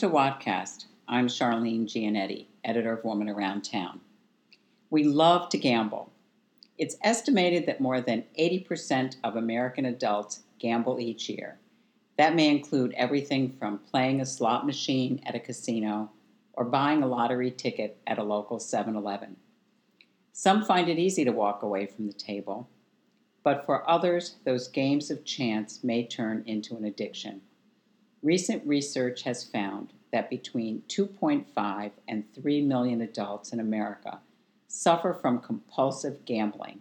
To Wattcast. I'm Charlene Giannetti, editor of Woman Around Town. We love to gamble. It's estimated that more than 80% of American adults gamble each year. That may include everything from playing a slot machine at a casino or buying a lottery ticket at a local 7 Eleven. Some find it easy to walk away from the table, but for others, those games of chance may turn into an addiction. Recent research has found that between 2.5 and 3 million adults in America suffer from compulsive gambling.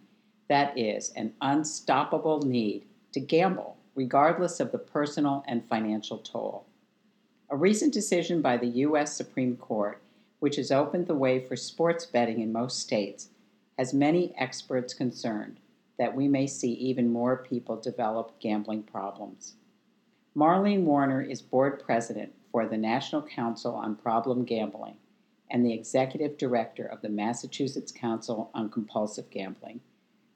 That is, an unstoppable need to gamble, regardless of the personal and financial toll. A recent decision by the U.S. Supreme Court, which has opened the way for sports betting in most states, has many experts concerned that we may see even more people develop gambling problems. Marlene Warner is board president for the National Council on Problem Gambling and the executive director of the Massachusetts Council on Compulsive Gambling.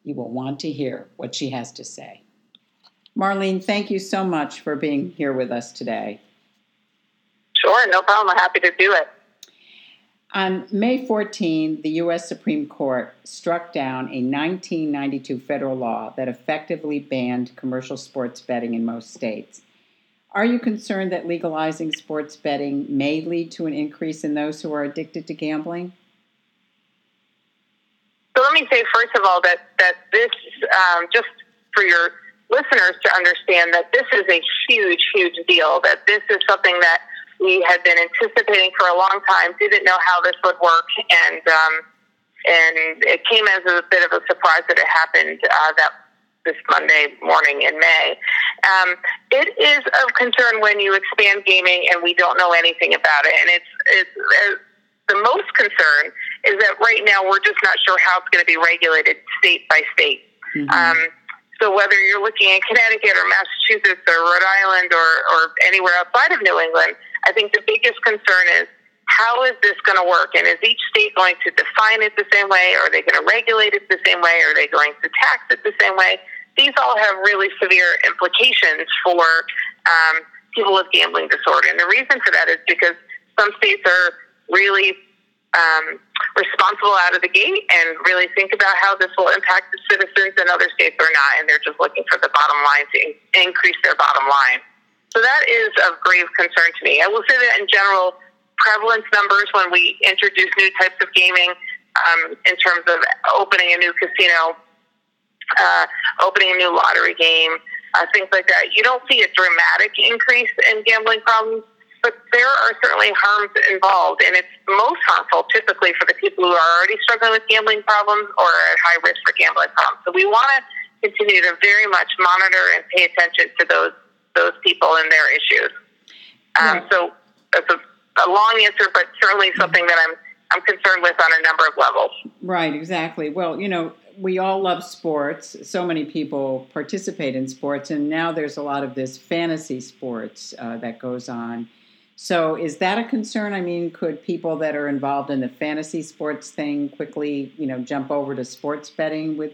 You will want to hear what she has to say. Marlene, thank you so much for being here with us today. Sure, no problem. I'm happy to do it. On May 14, the U.S. Supreme Court struck down a 1992 federal law that effectively banned commercial sports betting in most states. Are you concerned that legalizing sports betting may lead to an increase in those who are addicted to gambling? So let me say, first of all, that, that this, um, just for your listeners to understand, that this is a huge, huge deal, that this is something that we had been anticipating for a long time, didn't know how this would work, and um, and it came as a bit of a surprise that it happened uh, that this Monday morning in May. Um, it is of concern when you expand gaming and we don't know anything about it, and it's it's. Uh, the most concern is that right now we're just not sure how it's going to be regulated state by state. Mm-hmm. Um, so whether you're looking at Connecticut or Massachusetts or Rhode Island or, or anywhere outside of New England, I think the biggest concern is how is this going to work? And is each state going to define it the same way? Are they going to regulate it the same way? Are they going to tax it the same way? These all have really severe implications for um, people with gambling disorder. And the reason for that is because some states are really um, responsible out of the gate and really think about how this will impact the citizens, and other states are not, and they're just looking for the bottom line to in- increase their bottom line. So that is of grave concern to me. I will say that in general, prevalence numbers when we introduce new types of gaming, um, in terms of opening a new casino, uh, opening a new lottery game, uh, things like that. You don't see a dramatic increase in gambling problems, but there are certainly harms involved, and it's most harmful typically for the people who are already struggling with gambling problems or are at high risk for gambling problems. So we want to continue to very much monitor and pay attention to those those people and their issues. Um, right. So it's a, a long answer, but certainly something that I'm I'm concerned with on a number of levels. Right, exactly. Well, you know, we all love sports. So many people participate in sports, and now there's a lot of this fantasy sports uh, that goes on. So, is that a concern? I mean, could people that are involved in the fantasy sports thing quickly, you know, jump over to sports betting with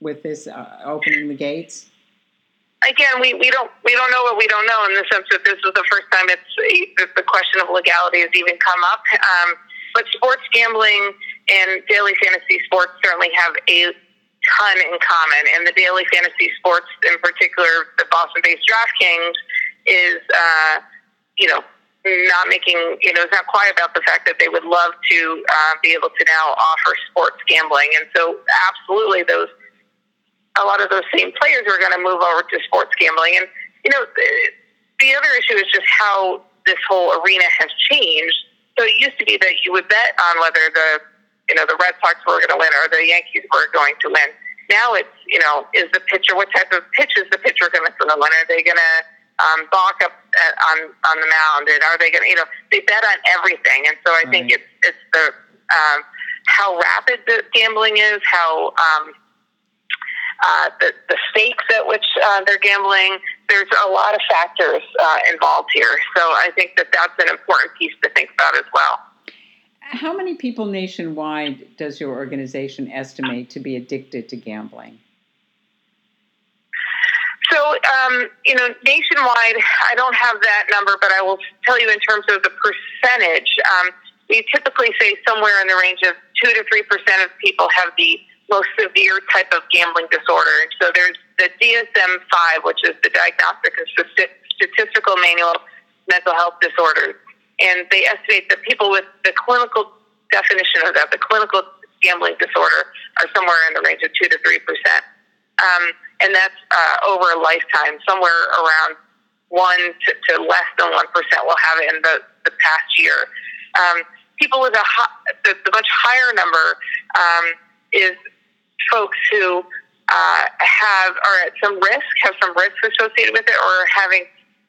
with this uh, opening the gates? Again, we, we don't we don't know what we don't know in the sense that this is the first time it's the question of legality has even come up. Um, but sports gambling and daily fantasy sports certainly have a ton in common. And the daily fantasy sports, in particular, the Boston-based DraftKings, is uh, you know not making you know is not quiet about the fact that they would love to uh, be able to now offer sports gambling. And so, absolutely, those a lot of those same players are going to move over to sports gambling. And you know, the, the other issue is just how this whole arena has changed. So it used to be that you would bet on whether the you know, the Red Sox were going to win or the Yankees were going to win. Now it's, you know, is the pitcher, what type of pitch is the pitcher going to throw? And are they going to um, balk up uh, on, on the mound? And are they going to, you know, they bet on everything. And so I right. think it's, it's the, um, how rapid the gambling is, how, um, uh, the, the stakes at which uh, they're gambling. There's a lot of factors uh, involved here. So I think that that's an important piece to think about as well. How many people nationwide does your organization estimate to be addicted to gambling? So, um, you know, nationwide, I don't have that number, but I will tell you in terms of the percentage. Um, we typically say somewhere in the range of two to three percent of people have the most severe type of gambling disorder. So there's the DSM-5, which is the Diagnostic and Statistical Manual of Mental Health Disorders, and they estimate that people with the clinical definition of that, the clinical gambling disorder, are somewhere in the range of two to three percent, um, and that's uh, over a lifetime. Somewhere around one to, to less than one percent will have it in the, the past year. Um, people with a high, the, the much higher number um, is folks who uh, have are at some risk, have some risk associated with it, or are having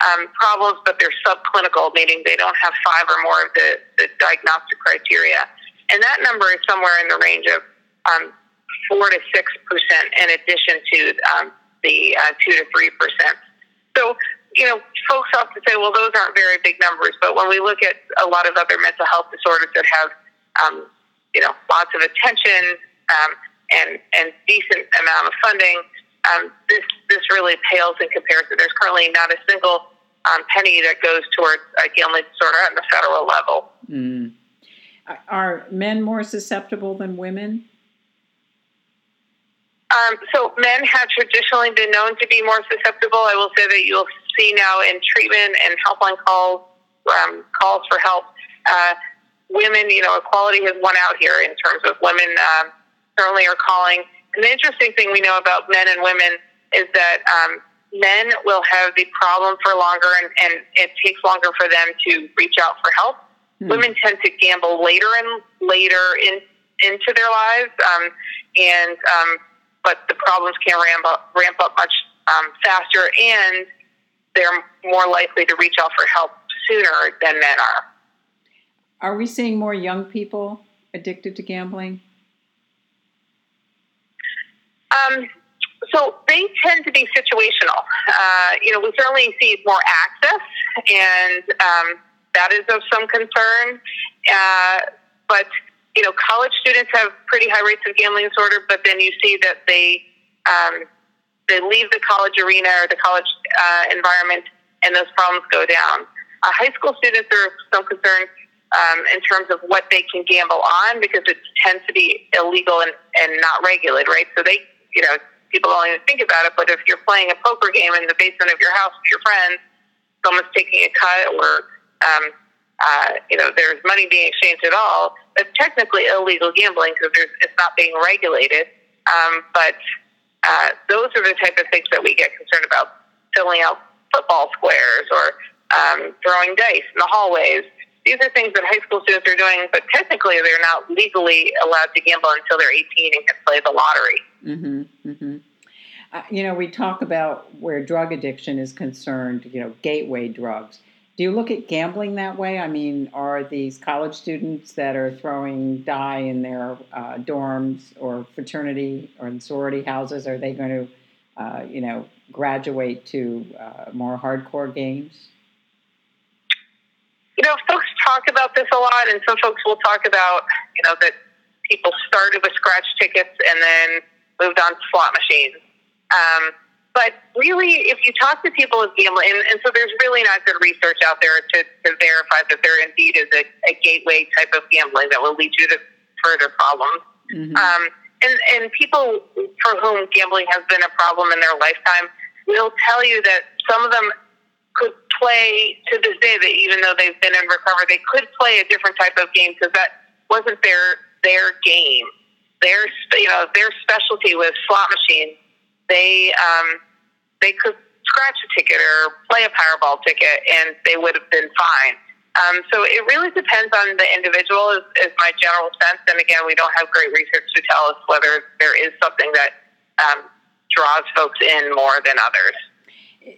um, problems, but they're subclinical, meaning they don't have five or more of the, the diagnostic criteria. And that number is somewhere in the range of um, four to six percent, in addition to um, the uh, two to three percent. So you know, folks often say, well, those aren't very big numbers. But when we look at a lot of other mental health disorders that have, um, you know, lots of attention um, and and decent amount of funding, um, this this really pales in comparison. There's currently not a single um, penny that goes towards a gambling disorder at the federal level. Mm. Are men more susceptible than women? Um, so men have traditionally been known to be more susceptible. I will say that you'll see now in treatment and helpline calls, um, calls for help. Uh, women, you know, equality has won out here in terms of women um, certainly are calling. The interesting thing we know about men and women is that um, men will have the problem for longer and, and it takes longer for them to reach out for help. Hmm. Women tend to gamble later and later in, into their lives. Um, and, um, but the problems can ramp up, ramp up much um, faster and they're more likely to reach out for help sooner than men are. Are we seeing more young people addicted to gambling? Um, so they tend to be situational. Uh, you know, we certainly see more access, and um, that is of some concern. Uh, but you know, college students have pretty high rates of gambling disorder, but then you see that they um, they leave the college arena or the college uh, environment, and those problems go down. Uh, high school students are some concern um, in terms of what they can gamble on because it tends to be illegal and, and not regulated, right? So they, you know, people don't even think about it, but if you're playing a poker game in the basement of your house with your friends, someone's taking a cut or, um, uh, you know, there's money being exchanged at all, that's technically illegal gambling because it's not being regulated. Um, but uh, those are the type of things that we get concerned about filling out football squares or um, throwing dice in the hallways. These are things that high school students are doing, but technically they're not legally allowed to gamble until they're 18 and can play the lottery. Mm-hmm, mm-hmm. Uh, you know, we talk about where drug addiction is concerned, you know, gateway drugs. Do you look at gambling that way? I mean, are these college students that are throwing die in their uh, dorms or fraternity or sorority houses, are they going to, uh, you know, graduate to uh, more hardcore games? You know, folks talk about this a lot, and some folks will talk about, you know, that people started with scratch tickets and then moved on to slot machines. Um, but really, if you talk to people with gambling, and, and so there's really not good research out there to, to verify that there indeed is a, a gateway type of gambling that will lead you to further problems. Mm-hmm. Um, and, and people for whom gambling has been a problem in their lifetime will tell you that some of them could play to this day that even though they've been in recovery, they could play a different type of game because that wasn't their their game. Their you know their specialty was slot machines. They um, they could scratch a ticket or play a Powerball ticket and they would have been fine. Um, so it really depends on the individual, is, is my general sense. And again, we don't have great research to tell us whether there is something that um, draws folks in more than others.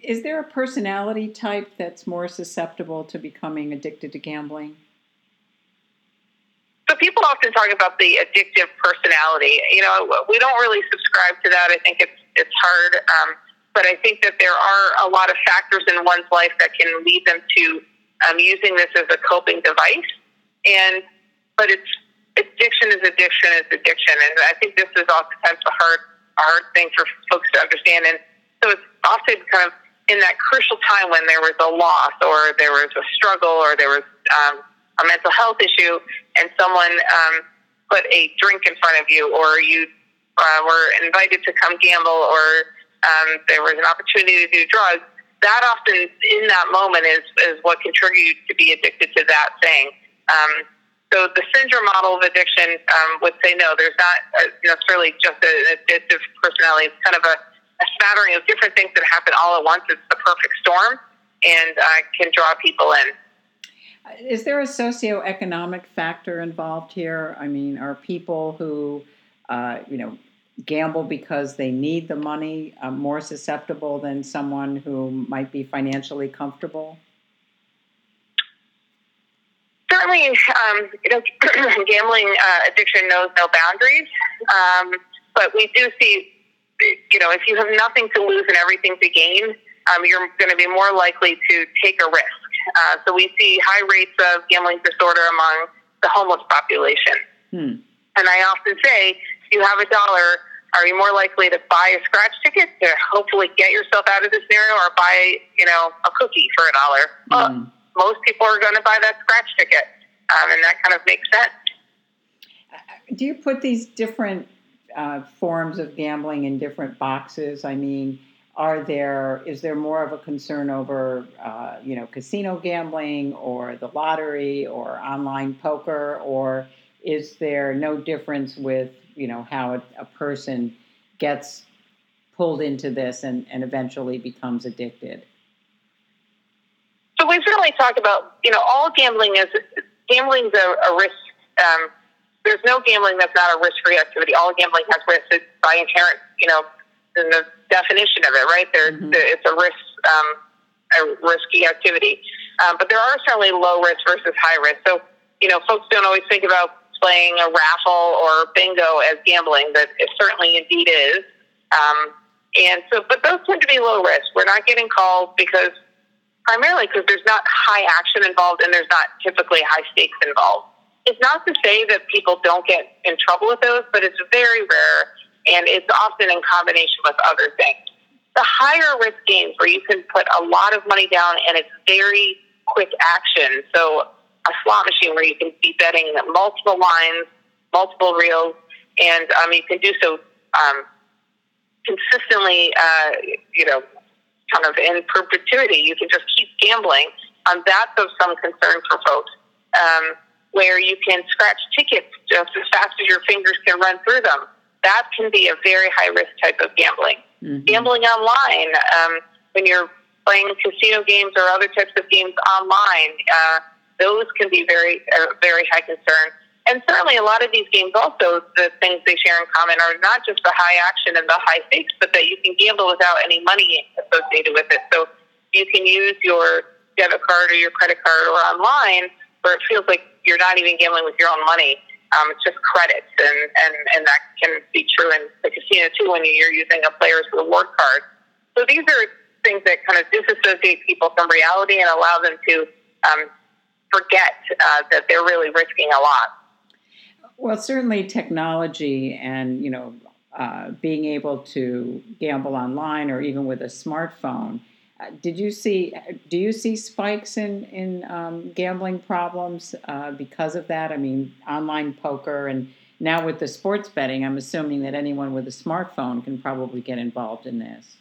Is there a personality type that's more susceptible to becoming addicted to gambling? So people often talk about the addictive personality. You know, we don't really subscribe to that. I think it's it's hard. Um, but I think that there are a lot of factors in one's life that can lead them to um, using this as a coping device. And but it's addiction is addiction is addiction, and I think this is oftentimes a hard a hard thing for folks to understand. And so it's often kind of in that crucial time when there was a loss or there was a struggle or there was um, a mental health issue and someone um, put a drink in front of you or you uh, were invited to come gamble or um, there was an opportunity to do drugs, that often in that moment is, is what you to be addicted to that thing. Um, so the syndrome model of addiction um, would say no, there's not necessarily just an addictive personality. It's kind of a, a smattering of different things that happen all at once. It's the perfect storm and uh, can draw people in. Is there a socioeconomic factor involved here? I mean, are people who, uh, you know, gamble because they need the money uh, more susceptible than someone who might be financially comfortable? Certainly, um, you know, gambling uh, addiction knows no boundaries. Um, but we do see, you know, if you have nothing to lose and everything to gain, um, you're going to be more likely to take a risk. Uh, so we see high rates of gambling disorder among the homeless population. Hmm. And I often say, if you have a dollar, are you more likely to buy a scratch ticket to hopefully get yourself out of this scenario, or buy, you know, a cookie for a dollar? Mm. Well, most people are going to buy that scratch ticket, um, and that kind of makes sense. Do you put these different uh, forms of gambling in different boxes? I mean, are there is there more of a concern over uh, you know casino gambling or the lottery or online poker, or is there no difference with you know how a, person gets pulled into this and, and eventually becomes addicted? So we certainly talk about you know all gambling is gambling's a, a risk. Um, there's no gambling that's not a risk-free activity. All gambling has risk it's by inherent, you know, in the definition of it, right? There, mm-hmm. it's a risk, um, a risky activity. Um, but there are certainly low risk versus high risk. So, you know, folks don't always think about playing a raffle or bingo as gambling, but it certainly indeed is. Um, and so, but those tend to be low risk. We're not getting calls because primarily because there's not high action involved and there's not typically high stakes involved. It's not to say that people don't get in trouble with those, but it's very rare and it's often in combination with other things. The higher risk games where you can put a lot of money down and it's very quick action. So a slot machine where you can be betting multiple lines, multiple reels, and um, you can do so um, consistently. Uh, you know, kind of in perpetuity. You can just keep gambling. Um, that's of some concern for folks. Um, where you can scratch tickets just as fast as your fingers can run through them. That can be a very high risk type of gambling. Mm-hmm. Gambling online, um, when you're playing casino games or other types of games online, uh, those can be very, uh, very high concern. And certainly, a lot of these games also, the things they share in common are not just the high action and the high stakes, but that you can gamble without any money associated with it. So you can use your debit card or your credit card or online where it feels like you're not even gambling with your own money. Um, it's just credits, and, and, and that can be true in the casino too when you're using a player's reward card. So these are things that kind of disassociate people from reality and allow them to um, forget uh, that they're really risking a lot. Well, certainly technology and you know uh, being able to gamble online or even with a smartphone. Did you see? Do you see spikes in in um, gambling problems uh, because of that? I mean, online poker and now with the sports betting, I'm assuming that anyone with a smartphone can probably get involved in this.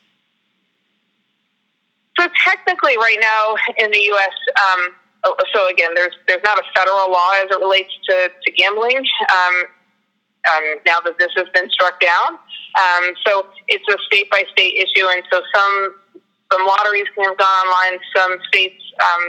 So technically, right now in the U.S. Um, Oh, so again, there's there's not a federal law as it relates to, to gambling. Um, um, now that this has been struck down, um, so it's a state by state issue, and so some some lotteries can have gone online. Some states, um,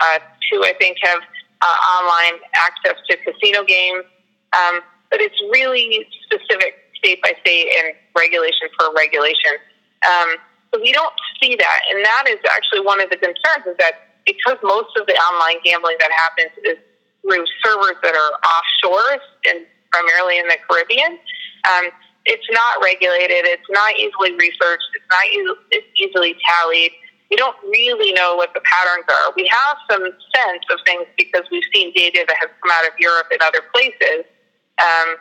uh, too, I think, have uh, online access to casino games. Um, but it's really specific state by state and regulation for regulation. Um, so we don't see that, and that is actually one of the concerns is that because most of the online gambling that happens is through servers that are offshore and primarily in the Caribbean, um, it's not regulated. It's not easily researched. It's not e- easily tallied. We don't really know what the patterns are. We have some sense of things because we've seen data that has come out of Europe and other places. Um,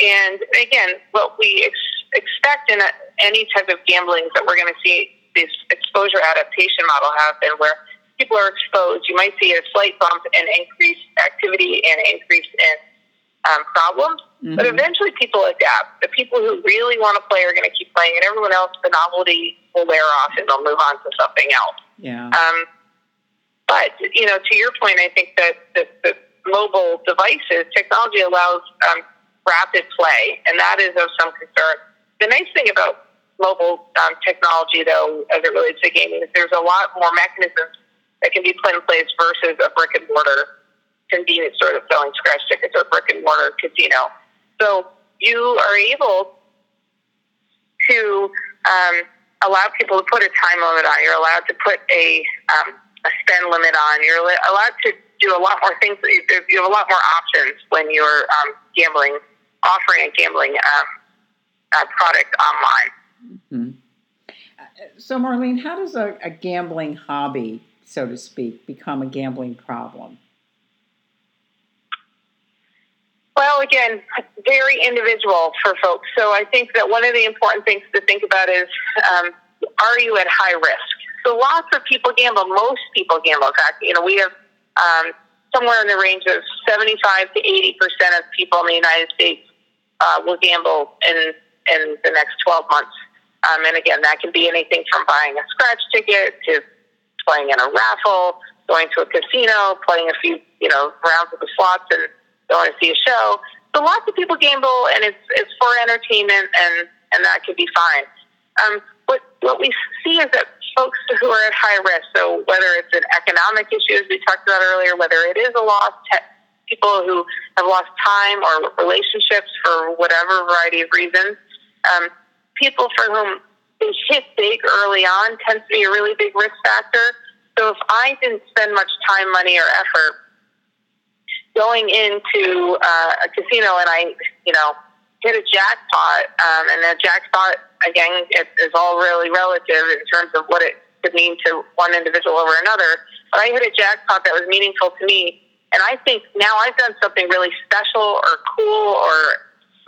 and again, what we ex- expect in a, any type of gambling is that we're going to see this exposure adaptation model happen where people are exposed. You might see a slight bump in increased activity and increase in um, problems, mm-hmm. but eventually people adapt. The people who really want to play are going to keep playing, and everyone else, the novelty will wear off and they'll move on to something else. Yeah. Um, but you know, to your point, I think that the, the mobile devices technology allows um, rapid play, and that is of some concern. The nice thing about mobile um, technology, though, as it relates to gaming, is there's a lot more mechanisms that can be put in place versus a brick and mortar convenience store that's selling scratch tickets or brick and mortar casino. So you are able to um, allow people to put a time limit on. You're allowed to put a, um, a spend limit on. You're allowed to do a lot more things. You have a lot more options when you're um, gambling, offering a gambling um, uh, product online. Mm-hmm. So, Marlene, how does a, a gambling hobby, so to speak, become a gambling problem? Well, again, very individual for folks. So I think that one of the important things to think about is um, are you at high risk? So lots of people gamble. Most people gamble. In fact, you know, we have um, somewhere in the range of 75 to 80 percent of people in the United States uh, will gamble in in the next 12 months. Um, and again, that can be anything from buying a scratch ticket to playing in a raffle, going to a casino, playing a few you know rounds of the slots, and going to see a show. So lots of people gamble, and it's it's for entertainment, and and that could be fine. Um, what what we see is that folks who are at high risk, so whether it's an economic issue, as we talked about earlier, whether it is a loss, te- people who have lost time or relationships for whatever variety of reasons, um, people for whom they hit big early on tends to be a really big risk factor. So if I didn't spend much time, money, or effort going into uh, a casino and I, you know, hit a jackpot, um, and the jackpot again it is all really relative in terms of what it could mean to one individual over another. But I hit a jackpot that was meaningful to me, and I think now I've done something really special or cool or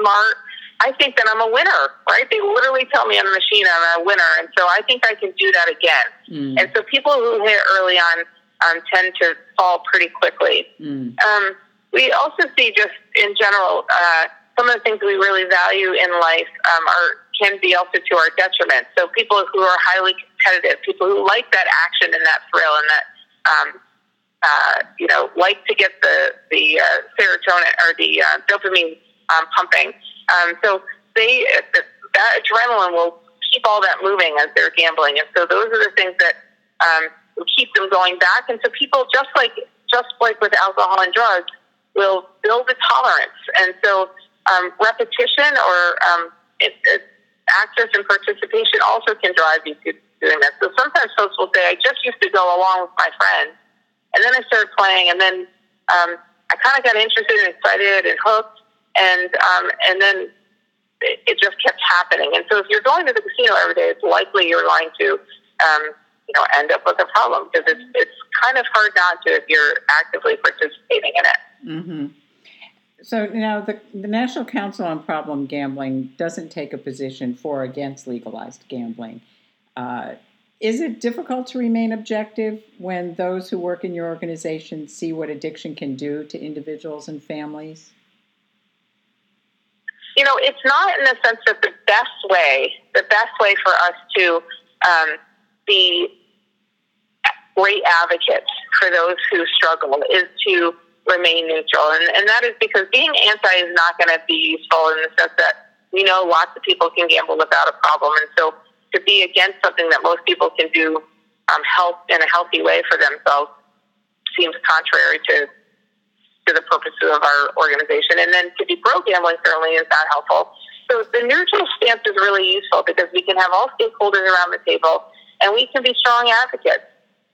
smart. I think that I'm a winner, right? They literally tell me on the machine I'm a winner, and so I think I can do that again. Mm. And so people who hit early on um, tend to fall pretty quickly. Mm. Um, we also see just in general uh, some of the things we really value in life um, are can be also to our detriment. So people who are highly competitive, people who like that action and that thrill and that um, uh, you know like to get the the uh, serotonin or the uh, dopamine um, pumping. Um, so they that adrenaline will keep all that moving as they're gambling, and so those are the things that um, keep them going back. And so people just like just like with alcohol and drugs will build a tolerance, and so um, repetition or um, it, it, access and participation also can drive you to doing that. So sometimes folks will say, I just used to go along with my friends, and then I started playing, and then um, I kind of got interested and excited and hooked, and um, and then it, just kept happening. And so if you're going to the casino every day, it's likely you're going to um, you know end up with a problem because it's it's kind of hard not to if you're actively participating in it. Mm-hmm. So now the, the National Council on Problem Gambling doesn't take a position for or against legalized gambling. Uh, is it difficult to remain objective when those who work in your organization see what addiction can do to individuals and families? You know, it's not in the sense that the best way, the best way for us to um, be great advocates for those who struggle is to remain neutral. And, and that is because being anti is not going to be useful in the sense that we know lots of people can gamble without a problem. And so to be against something that most people can do um, help in a healthy way for themselves seems contrary to to the purposes of our organization. And then to be pro gambling certainly is not helpful. So the neutral stance is really useful because we can have all stakeholders around the table and we can be strong advocates.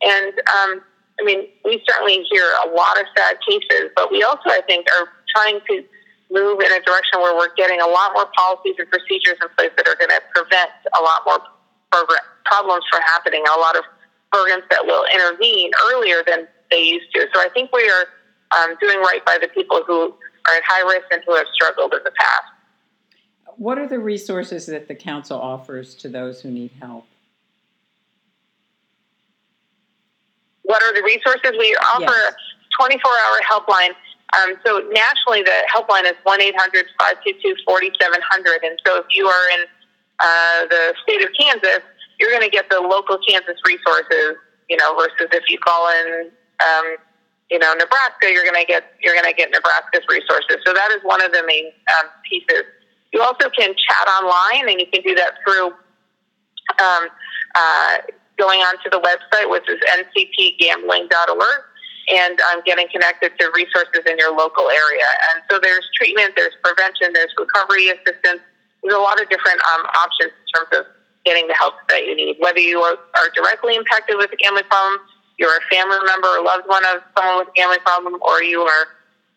And um, I mean, we certainly hear a lot of sad cases, but we also, I think, are trying to move in a direction where we're getting a lot more policies and procedures in place that are going to prevent a lot more problems from happening, a lot of programs that will intervene earlier than they used to. So I think we are um, doing right by the people who are at high risk and who have struggled in the past. What are the resources that the council offers to those who need help? For the resources, we offer Yes. a 24 hour helpline. Um, so nationally, the helpline is 1 800 522 4700. And so if you are in uh, the state of Kansas, you're going to get the local Kansas resources, you know, versus if you call in, um, you know, Nebraska, you're going to get you're going to get Nebraska's resources. So that is one of the main um, pieces. You also can chat online, and you can do that through um, uh, going onto the website, which is ncpgambling.org, and um, getting connected to resources in your local area. And so there's treatment, there's prevention, there's recovery assistance. There's a lot of different um, options in terms of getting the help that you need. Whether you are, are directly impacted with a gambling problem, you're a family member or loved one of someone with a gambling problem, or you are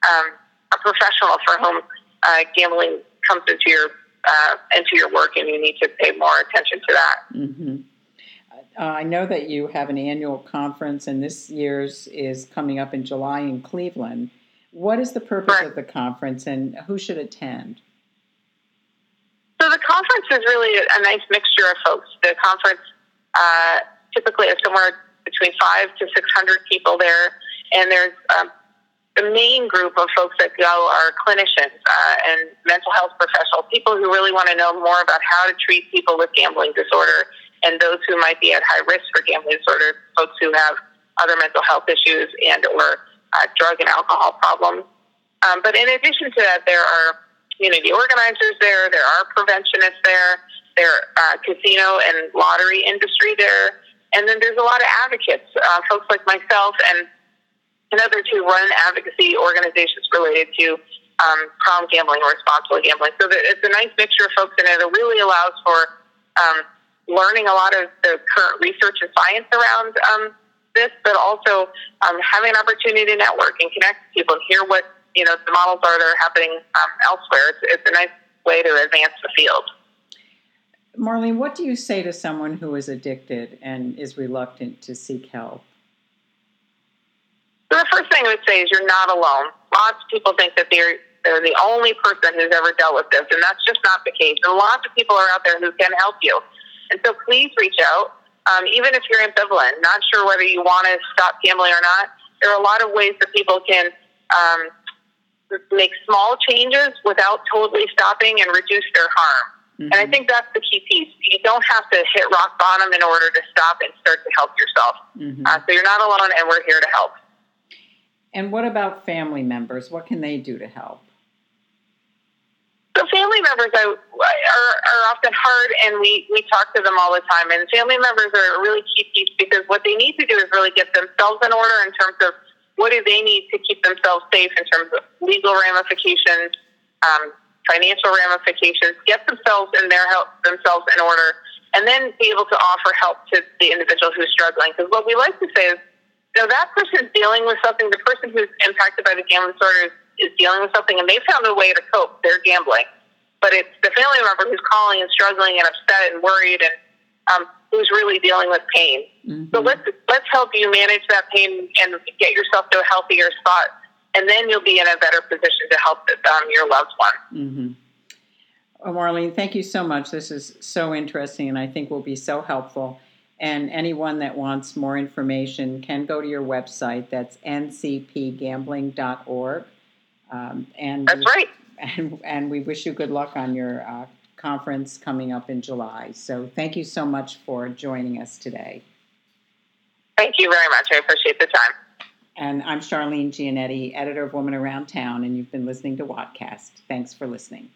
um, a professional for whom uh, gambling comes into your uh, into your work, and you need to pay more attention to that. hmm Uh, I know that you have an annual conference, and this year's is coming up in July in Cleveland. What is the purpose Right. of the conference, and who should attend? So the conference is really a, nice mixture of folks. The conference uh, typically is somewhere between five to six hundred people there, and there's um, the main group of folks that go are clinicians uh, and mental health professionals, people who really want to know more about how to treat people with gambling disorder and those who might be at high risk for gambling disorder, folks who have other mental health issues and or uh, drug and alcohol problems. Um, but in addition to that, there are community organizers there, there are preventionists there, there are uh, casino and lottery industry there, and then there's a lot of advocates, uh, folks like myself and and others who run advocacy organizations related to um, problem gambling or responsible gambling. So it's a nice mixture of folks, and it really allows for um, learning a lot of the current research and science around um, this, but also um, having an opportunity to network and connect with people and hear what you know the models are that are happening um, elsewhere. It's, it's a nice way to advance the field. Marlene, what do you say to someone who is addicted and is reluctant to seek help? So the first thing I would say is you're not alone. Lots of people think that they're they're the only person who's ever dealt with this, and that's just not the case. And lots of people are out there who can help you. And so please reach out, um, even if you're ambivalent, not sure whether you want to stop gambling or not. There are a lot of ways that people can um, make small changes without totally stopping and reduce their harm. And I Mhm. think that's the key piece. You don't have to hit rock bottom in order to stop and start to help yourself. Mhm. Uh, so you're not alone, and we're here to help. And what about family members? What can they do to help? So family members are, are are often hard, and we we talk to them all the time. And family members are a really key piece because what they need to do is really get themselves in order in terms of what do they need to keep themselves safe in terms of legal ramifications, um, financial ramifications. Get themselves and their help themselves in order, and then be able to offer help to the individual who's struggling. Because what we like to say is, you know, that person's dealing with something. The person who's impacted by the gambling disorder is, is dealing with something, and they found a way to cope. They're gambling, but it's the family member who's calling and struggling and upset and worried, and um, who's really dealing with pain. Mhm. So let's let's help you manage that pain and get yourself to a healthier spot, and then you'll be in a better position to help um, your loved one. Mm-hmm. Well, Marlene, thank you so much. This is so interesting and I think will be so helpful. And anyone that wants more information can go to your website. That's ncpgambling.org. Um, and, That's right. and, and we wish you good luck on your uh, conference coming up in July. So thank you so much for joining us today. Thank you very much. I appreciate the time. And I'm Charlene Giannetti, editor of Woman Around Town, and you've been listening to Wattcast. Thanks for listening.